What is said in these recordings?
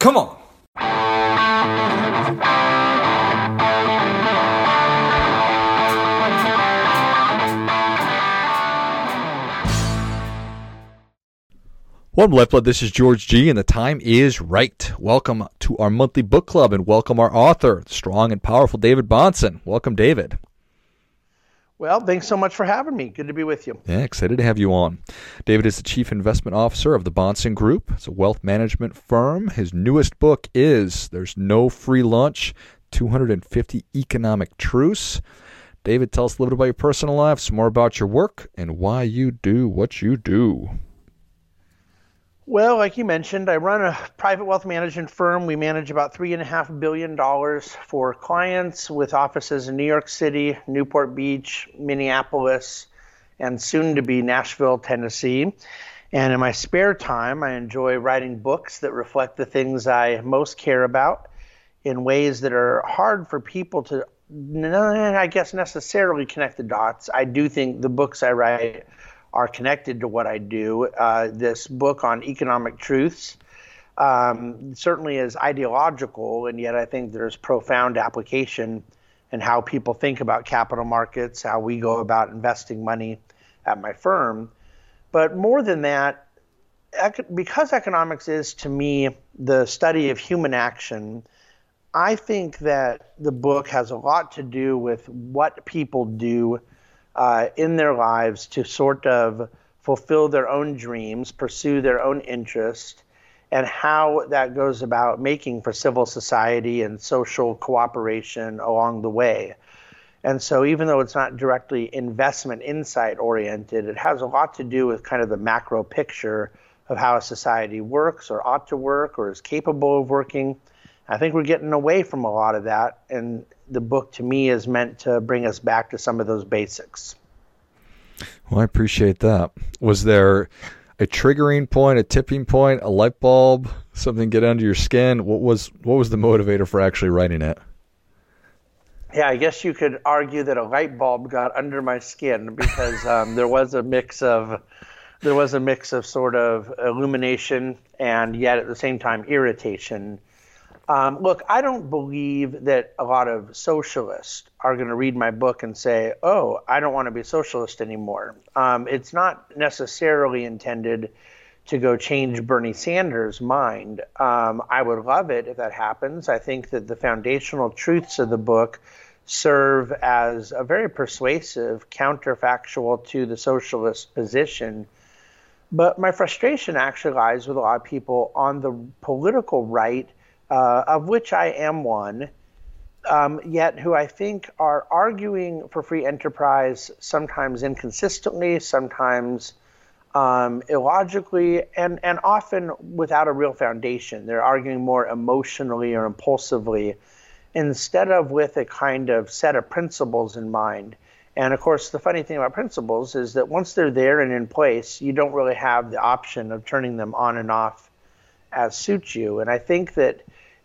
Come on. Welcome, Lifeblood. This is George G, and the time is right. Welcome to our monthly book club, and welcome our author, strong and powerful David Bahnsen. Welcome, David. Well, thanks so much for having me. Good to be with you. Yeah, excited to have you on. David is the Chief Investment Officer of the Bahnsen Group. It's a wealth management firm. His newest book is There's No Free Lunch 250 Economic Truths. David, tell us a little bit about your personal life, some more about your work, and why you do what you do. Well, like you mentioned, I run a private wealth management firm. We manage about $3.5 billion for clients with offices in New York City, Newport Beach, Minneapolis, and soon to be Nashville, Tennessee. And in my spare time, I enjoy writing books that reflect the things I most care about in ways that are hard for people to, I guess, necessarily connect the dots. I do think the books I write are connected to what I do. Uh, this book on economic truths um, certainly is ideological, and yet I think there's profound application in how people think about capital markets, how we go about investing money at my firm. But more than that, because economics is to me the study of human action, I think that the book has a lot to do with what people do uh, in their lives to sort of fulfill their own dreams, pursue their own interest, and how that goes about making for civil society and social cooperation along the way. And so, even though it's not directly investment insight oriented, it has a lot to do with kind of the macro picture of how a society works or ought to work or is capable of working. I think we're getting away from a lot of that, and the book to me is meant to bring us back to some of those basics. Well, I appreciate that. Was there a triggering point, a tipping point, a light bulb, something get under your skin? What was what was the motivator for actually writing it? Yeah, I guess you could argue that a light bulb got under my skin because um, there was a mix of there was a mix of sort of illumination and yet at the same time irritation um, look, I don't believe that a lot of socialists are going to read my book and say, oh, I don't want to be a socialist anymore. Um, it's not necessarily intended to go change Bernie Sanders' mind. Um, I would love it if that happens. I think that the foundational truths of the book serve as a very persuasive counterfactual to the socialist position. But my frustration actually lies with a lot of people on the political right uh, of which I am one, um, yet who I think are arguing for free enterprise sometimes inconsistently, sometimes um, illogically, and, and often without a real foundation. They're arguing more emotionally or impulsively instead of with a kind of set of principles in mind. And of course, the funny thing about principles is that once they're there and in place, you don't really have the option of turning them on and off as suits you. And I think that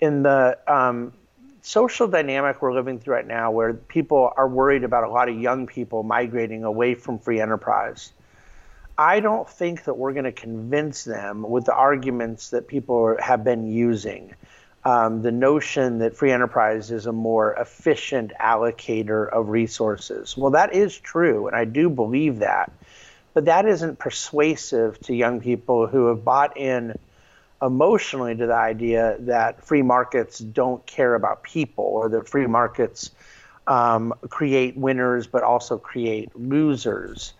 in the um, social dynamic we're living through right now, where people are worried about a lot of young people migrating away from free enterprise, I don't think that we're going to convince them with the arguments that people have been using. Um, the notion that free enterprise is a more efficient allocator of resources. Well, that is true, and I do believe that. But that isn't persuasive to young people who have bought in emotionally to the idea that free markets don't care about people or that free markets um, create winners but also create losers.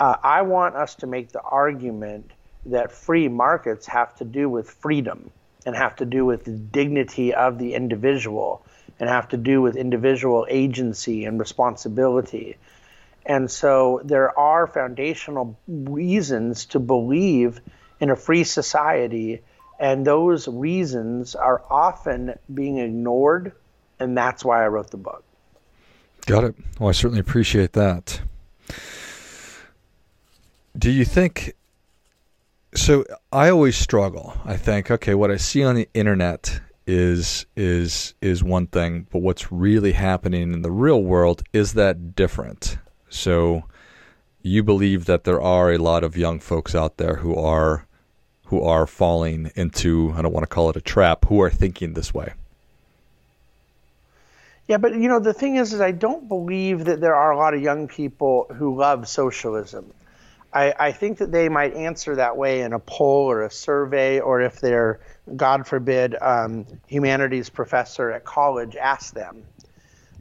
Uh, I want us to make the argument that free markets have to do with freedom and have to do with the dignity of the individual and have to do with individual agency and responsibility. And so there are foundational reasons to believe in a free society and those reasons are often being ignored, and that's why I wrote the book. Got it. Well, I certainly appreciate that. Do you think? So I always struggle. I think, okay, what I see on the internet is is is one thing, but what's really happening in the real world is that different. So you believe that there are a lot of young folks out there who are who are falling into, I don't want to call it a trap, who are thinking this way. Yeah, but you know the thing is, is I don't believe that there are a lot of young people who love socialism. I, I think that they might answer that way in a poll or a survey, or if they're, God forbid, um, humanities professor at college asked them.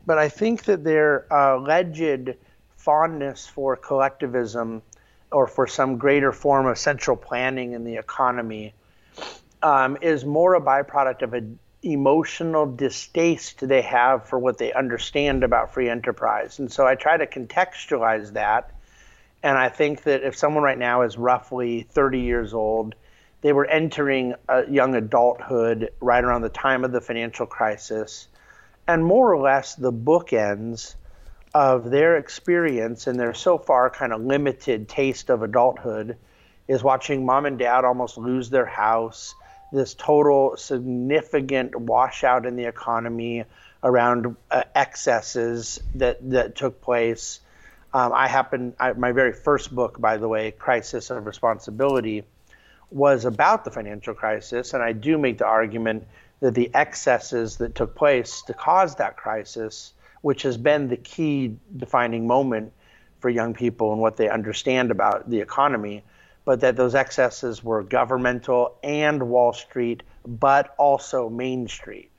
But I think that their uh, alleged fondness for collectivism or for some greater form of central planning in the economy um, is more a byproduct of an emotional distaste they have for what they understand about free enterprise. And so I try to contextualize that. And I think that if someone right now is roughly 30 years old, they were entering a young adulthood right around the time of the financial crisis. And more or less, the bookends of their experience and their so far kind of limited taste of adulthood is watching mom and dad almost lose their house, this total significant washout in the economy around uh, excesses that, that took place. Um, I happen, I, my very first book, by the way, Crisis of Responsibility, was about the financial crisis. And I do make the argument that the excesses that took place to cause that crisis which has been the key defining moment for young people and what they understand about the economy, but that those excesses were governmental and Wall Street, but also Main Street.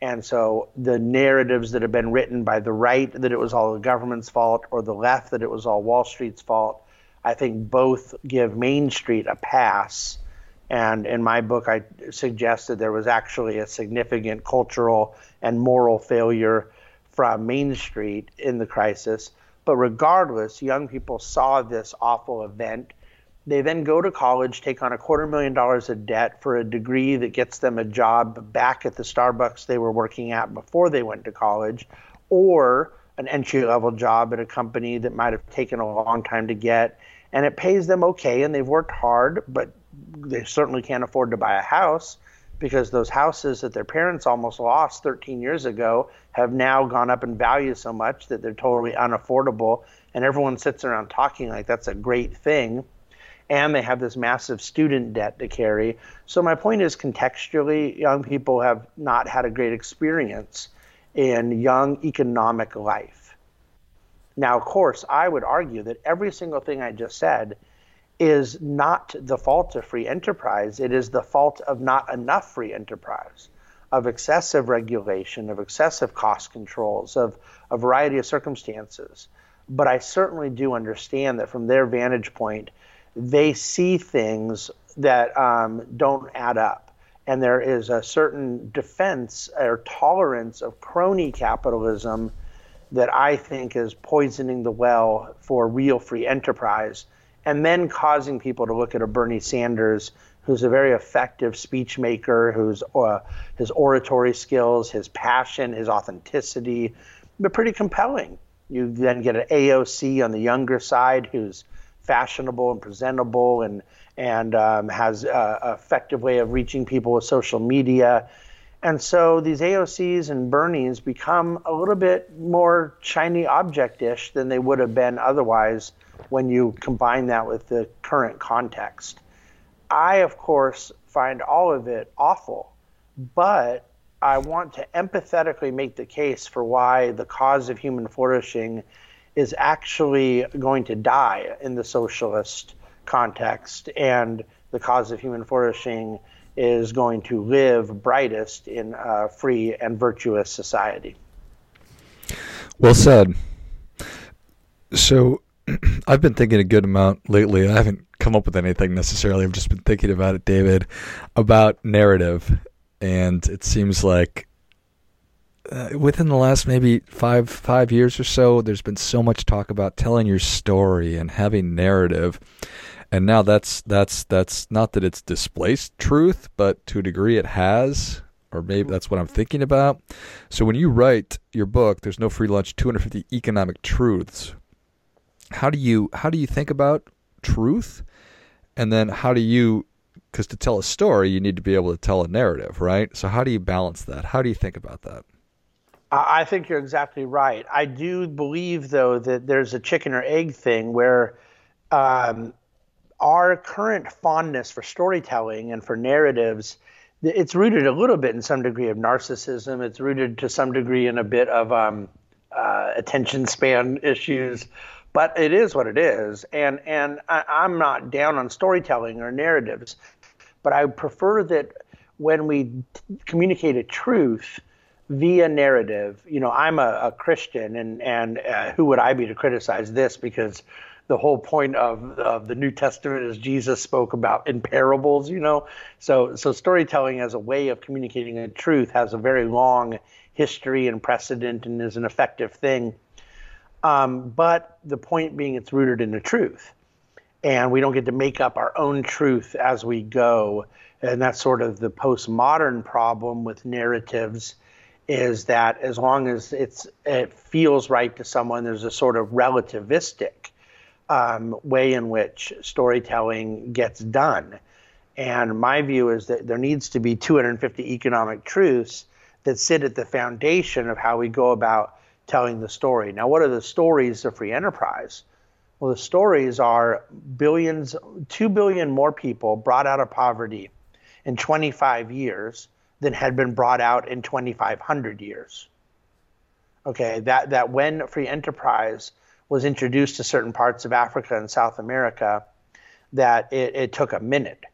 And so the narratives that have been written by the right that it was all the government's fault or the left that it was all Wall Street's fault, I think both give Main Street a pass. And in my book, I suggested there was actually a significant cultural and moral failure from Main Street in the crisis. But regardless, young people saw this awful event. They then go to college, take on a quarter million dollars of debt for a degree that gets them a job back at the Starbucks they were working at before they went to college, or an entry level job at a company that might have taken a long time to get. And it pays them okay, and they've worked hard, but they certainly can't afford to buy a house because those houses that their parents almost lost 13 years ago have now gone up in value so much that they're totally unaffordable. And everyone sits around talking like that's a great thing. And they have this massive student debt to carry. So, my point is contextually, young people have not had a great experience in young economic life. Now, of course, I would argue that every single thing I just said is not the fault of free enterprise. It is the fault of not enough free enterprise, of excessive regulation, of excessive cost controls, of a variety of circumstances. But I certainly do understand that from their vantage point, they see things that um, don't add up. And there is a certain defense or tolerance of crony capitalism that I think is poisoning the well for real free enterprise and then causing people to look at a Bernie Sanders who's a very effective speech maker, who's uh, his oratory skills, his passion, his authenticity, they're pretty compelling. You then get an AOC on the younger side who's fashionable and presentable and and um, has an effective way of reaching people with social media. And so these AOCs and Bernies become a little bit more shiny object-ish than they would have been otherwise when you combine that with the current context. I, of course, find all of it awful, but I want to empathetically make the case for why the cause of human flourishing is actually going to die in the socialist context, and the cause of human flourishing is going to live brightest in a free and virtuous society. Well said. So, I've been thinking a good amount lately. I haven't come up with anything necessarily. I've just been thinking about it, David, about narrative. And it seems like uh, within the last maybe five five years or so, there's been so much talk about telling your story and having narrative. And now that's that's that's not that it's displaced truth, but to a degree it has, or maybe that's what I'm thinking about. So when you write your book, there's no free lunch, 250 economic truths. How do you how do you think about truth? And then how do you because to tell a story you need to be able to tell a narrative right? So how do you balance that? How do you think about that? I think you're exactly right. I do believe though that there's a chicken or egg thing where um, our current fondness for storytelling and for narratives it's rooted a little bit in some degree of narcissism. It's rooted to some degree in a bit of um, uh, attention span issues but it is what it is. And and I, i'm not down on storytelling or narratives but i prefer that when we communicate a truth via narrative you know i'm a, a christian and and uh, who would i be to criticize this because the whole point of, of the New Testament is Jesus spoke about in parables, you know. So so storytelling as a way of communicating a truth has a very long history and precedent and is an effective thing. Um, but the point being, it's rooted in the truth, and we don't get to make up our own truth as we go. And that's sort of the postmodern problem with narratives is that as long as it's it feels right to someone, there's a sort of relativistic um, way in which storytelling gets done. And my view is that there needs to be 250 economic truths that sit at the foundation of how we go about telling the story. Now, what are the stories of free enterprise? Well, the stories are billions, 2 billion more people brought out of poverty in 25 years than had been brought out in 2,500 years. Okay, that, that when free enterprise was introduced to certain parts of Africa and South America that it, it took a minute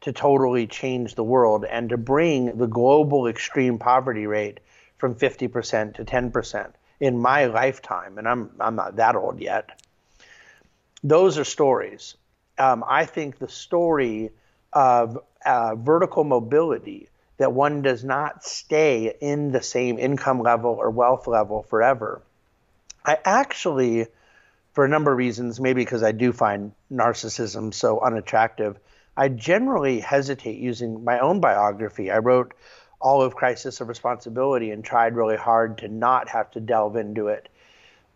to totally change the world and to bring the global extreme poverty rate from 50% to 10% in my lifetime, and I'm I'm not that old yet. Those are stories. Um, I think the story of uh, vertical mobility that one does not stay in the same income level or wealth level forever I actually, for a number of reasons, maybe because I do find narcissism so unattractive, I generally hesitate using my own biography. I wrote all of Crisis of Responsibility and tried really hard to not have to delve into it.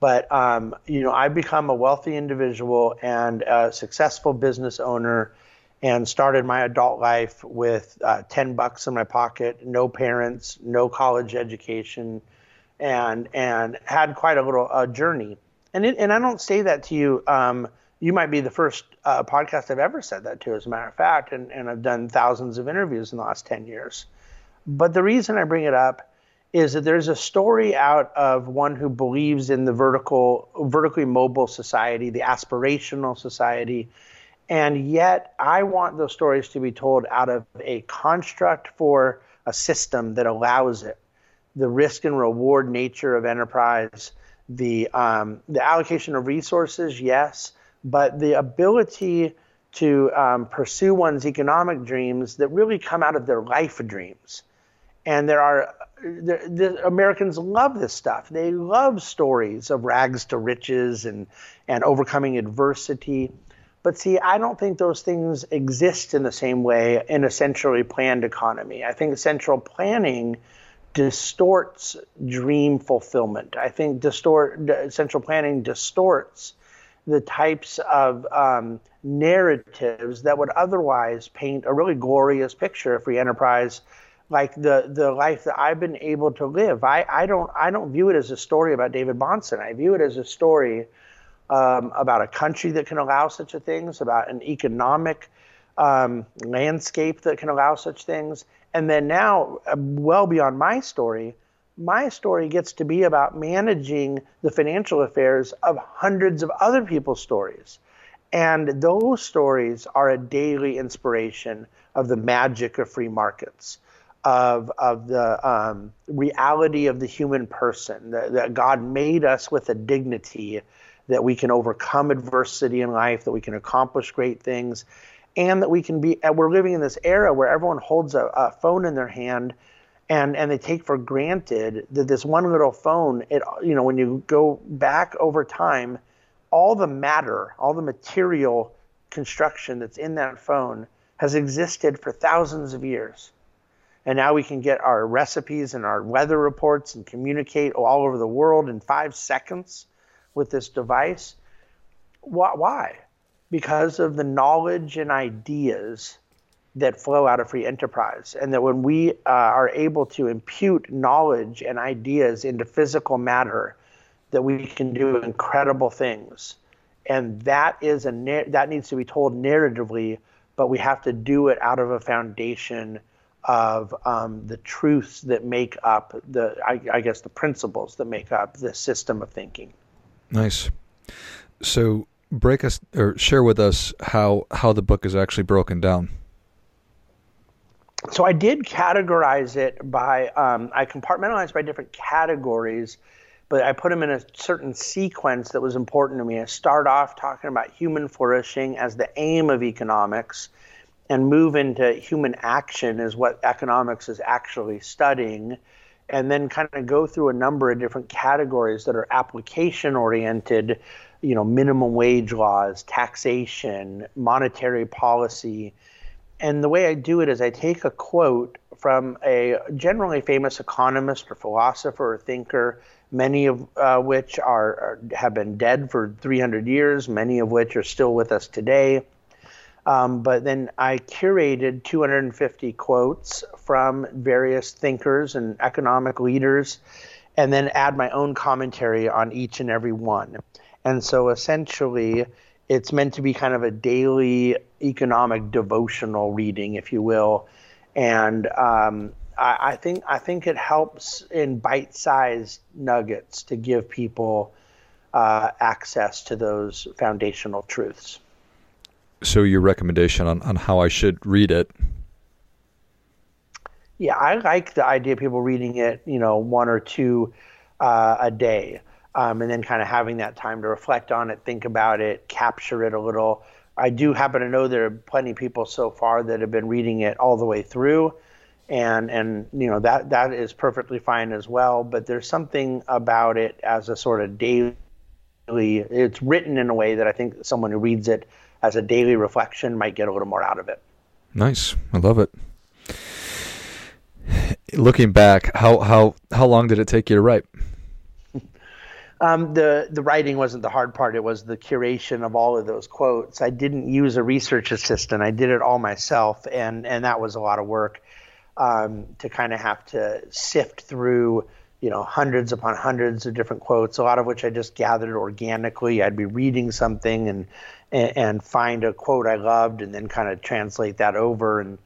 But um, you know, I've become a wealthy individual and a successful business owner, and started my adult life with uh, ten bucks in my pocket, no parents, no college education, and and had quite a little uh, journey. And it, and I don't say that to you. Um, you might be the first uh, podcast I've ever said that to, as a matter of fact, and, and I've done thousands of interviews in the last ten years. But the reason I bring it up is that there's a story out of one who believes in the vertical, vertically mobile society, the aspirational society, and yet I want those stories to be told out of a construct for a system that allows it the risk and reward nature of enterprise, the um, the allocation of resources, yes, but the ability to um, pursue one's economic dreams that really come out of their life dreams. And there are the, the Americans love this stuff. They love stories of rags to riches and and overcoming adversity. But see, I don't think those things exist in the same way in a centrally planned economy. I think central planning distorts dream fulfillment. I think distort central planning distorts the types of um, narratives that would otherwise paint a really glorious picture of free enterprise, like the the life that I've been able to live. I, I don't I don't view it as a story about David Bahnsen. I view it as a story um, about a country that can allow such a things, about an economic um, landscape that can allow such things, and then now, uh, well beyond my story, my story gets to be about managing the financial affairs of hundreds of other people's stories. And those stories are a daily inspiration of the magic of free markets, of, of the um, reality of the human person, that, that God made us with a dignity that we can overcome adversity in life, that we can accomplish great things and that we can be uh, we're living in this era where everyone holds a, a phone in their hand and and they take for granted that this one little phone it you know when you go back over time all the matter all the material construction that's in that phone has existed for thousands of years. And now we can get our recipes and our weather reports and communicate all over the world in five seconds with this device. Why because of the knowledge and ideas that flow out of free enterprise. And that when we uh, are able to impute knowledge and ideas into physical matter, that we can do incredible things. and that is a that needs to be told narratively, but we have to do it out of a foundation of um, the truths that make up the I, I guess the principles that make up the system of thinking. Nice. So break us or share with us how how the book is actually broken down. So I did categorize it by um, I compartmentalized by different categories, but I put them in a certain sequence that was important to me. I start off talking about human flourishing as the aim of economics, and move into human action is what economics is actually studying and then kind of go through a number of different categories that are application oriented you know minimum wage laws taxation monetary policy and the way i do it is i take a quote from a generally famous economist or philosopher or thinker many of uh, which are, are have been dead for 300 years many of which are still with us today um, but then I curated 250 quotes from various thinkers and economic leaders, and then add my own commentary on each and every one. And so essentially, it's meant to be kind of a daily economic devotional reading, if you will. And um, I, I, think I think it helps in bite-sized nuggets to give people uh, access to those foundational truths so your recommendation on, on how I should read it. Yeah, I like the idea of people reading it, you know, one or two uh, a day, um, and then kind of having that time to reflect on it, think about it, capture it a little. I do happen to know there are plenty of people so far that have been reading it all the way through, and and you know that that is perfectly fine as well. But there's something about it as a sort of daily. It's written in a way that I think someone who reads it as a daily reflection might get a little more out of it. Nice. I love it. Looking back, how how how long did it take you to write? Um, the the writing wasn't the hard part. It was the curation of all of those quotes. I didn't use a research assistant. I did it all myself, and and that was a lot of work um, to kind of have to sift through you know hundreds upon hundreds of different quotes. A lot of which I just gathered organically. I'd be reading something and and, and find a quote I loved and then kind of translate that over. And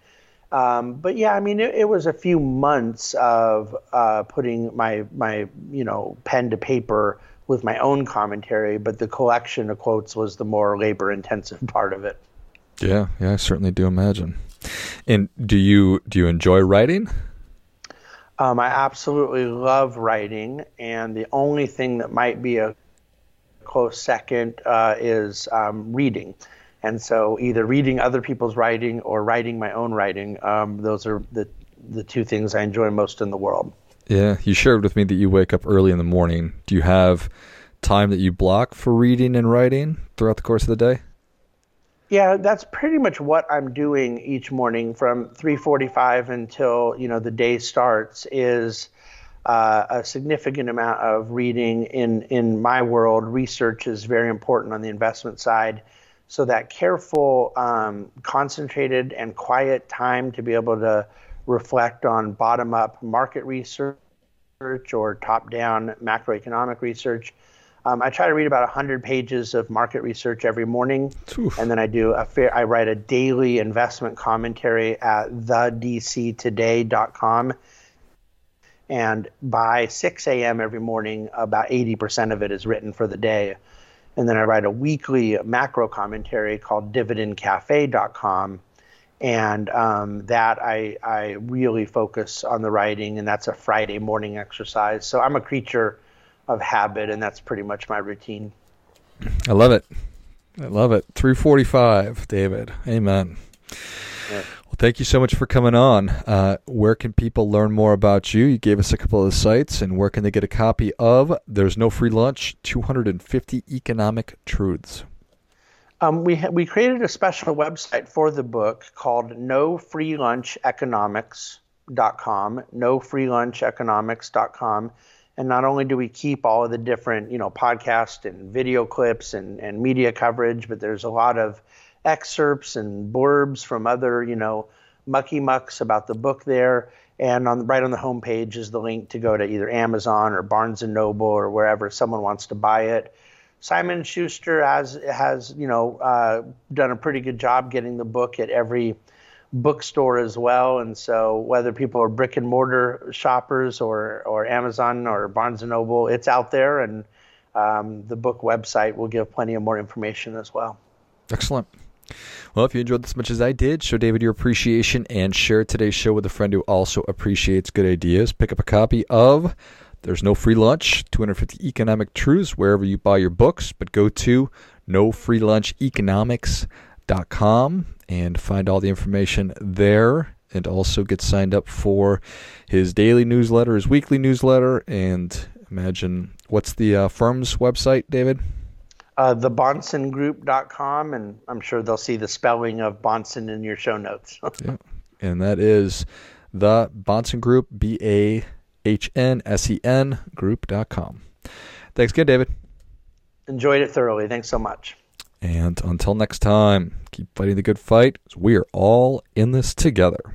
um, but yeah, I mean, it, it, was a few months of uh, putting my my you know pen to paper with my own commentary, but the collection of quotes was the more labor intensive part of it. Yeah, yeah, I certainly do imagine. And do you do you enjoy writing? Um, I absolutely love writing, and the only thing that might be a close second uh, is um, reading. And so either reading other people's writing or writing my own writing, um, those are the, the two things I enjoy most in the world. Yeah, you shared with me that you wake up early in the morning. Do you have time that you block for reading and writing throughout the course of the day? Yeah, that's pretty much what I'm doing each morning from 3:45 until you know the day starts. Is uh, a significant amount of reading in in my world. Research is very important on the investment side. So that careful, um, concentrated, and quiet time to be able to reflect on bottom-up market research or top-down macroeconomic research. Um, I try to read about 100 pages of market research every morning, Oof. and then I do a fair. I write a daily investment commentary at thedctoday.com and by 6 a.m. every morning, about 80% of it is written for the day. And then I write a weekly macro commentary called dividendcafe.com. And um, that I, I really focus on the writing, and that's a Friday morning exercise. So I'm a creature of habit, and that's pretty much my routine. I love it. I love it. 345, David. Amen. Yeah. Well, thank you so much for coming on. Uh, where can people learn more about you? You gave us a couple of sites, and where can they get a copy of There's No Free Lunch 250 Economic Truths? Um, we, ha- we created a special website for the book called nofreeluncheconomics.com, nofreeluncheconomics.com. And not only do we keep all of the different, you know, podcast and video clips and, and media coverage, but there's a lot of excerpts and blurbs from other, you know, mucky mucks about the book there. And on right on the homepage is the link to go to either Amazon or Barnes and Noble or wherever someone wants to buy it. Simon Schuster has has you know uh, done a pretty good job getting the book at every bookstore as well. And so whether people are brick and mortar shoppers or or Amazon or Barnes and Noble, it's out there, and um, the book website will give plenty of more information as well. Excellent. Well, if you enjoyed this much as I did, show David your appreciation and share today's show with a friend who also appreciates good ideas. Pick up a copy of There's No Free Lunch 250 Economic Truths wherever you buy your books, but go to nofreeluncheconomics.com and find all the information there and also get signed up for his daily newsletter, his weekly newsletter, and imagine what's the uh, firm's website, David? Uh, thebahnsengroup.com, and I'm sure they'll see the spelling of Bahnsen in your show notes. yeah. And that is the Bahnsen Group, B A H N S E N group.com. Thanks again, David. Enjoyed it thoroughly. Thanks so much. And until next time, keep fighting the good fight. We are all in this together.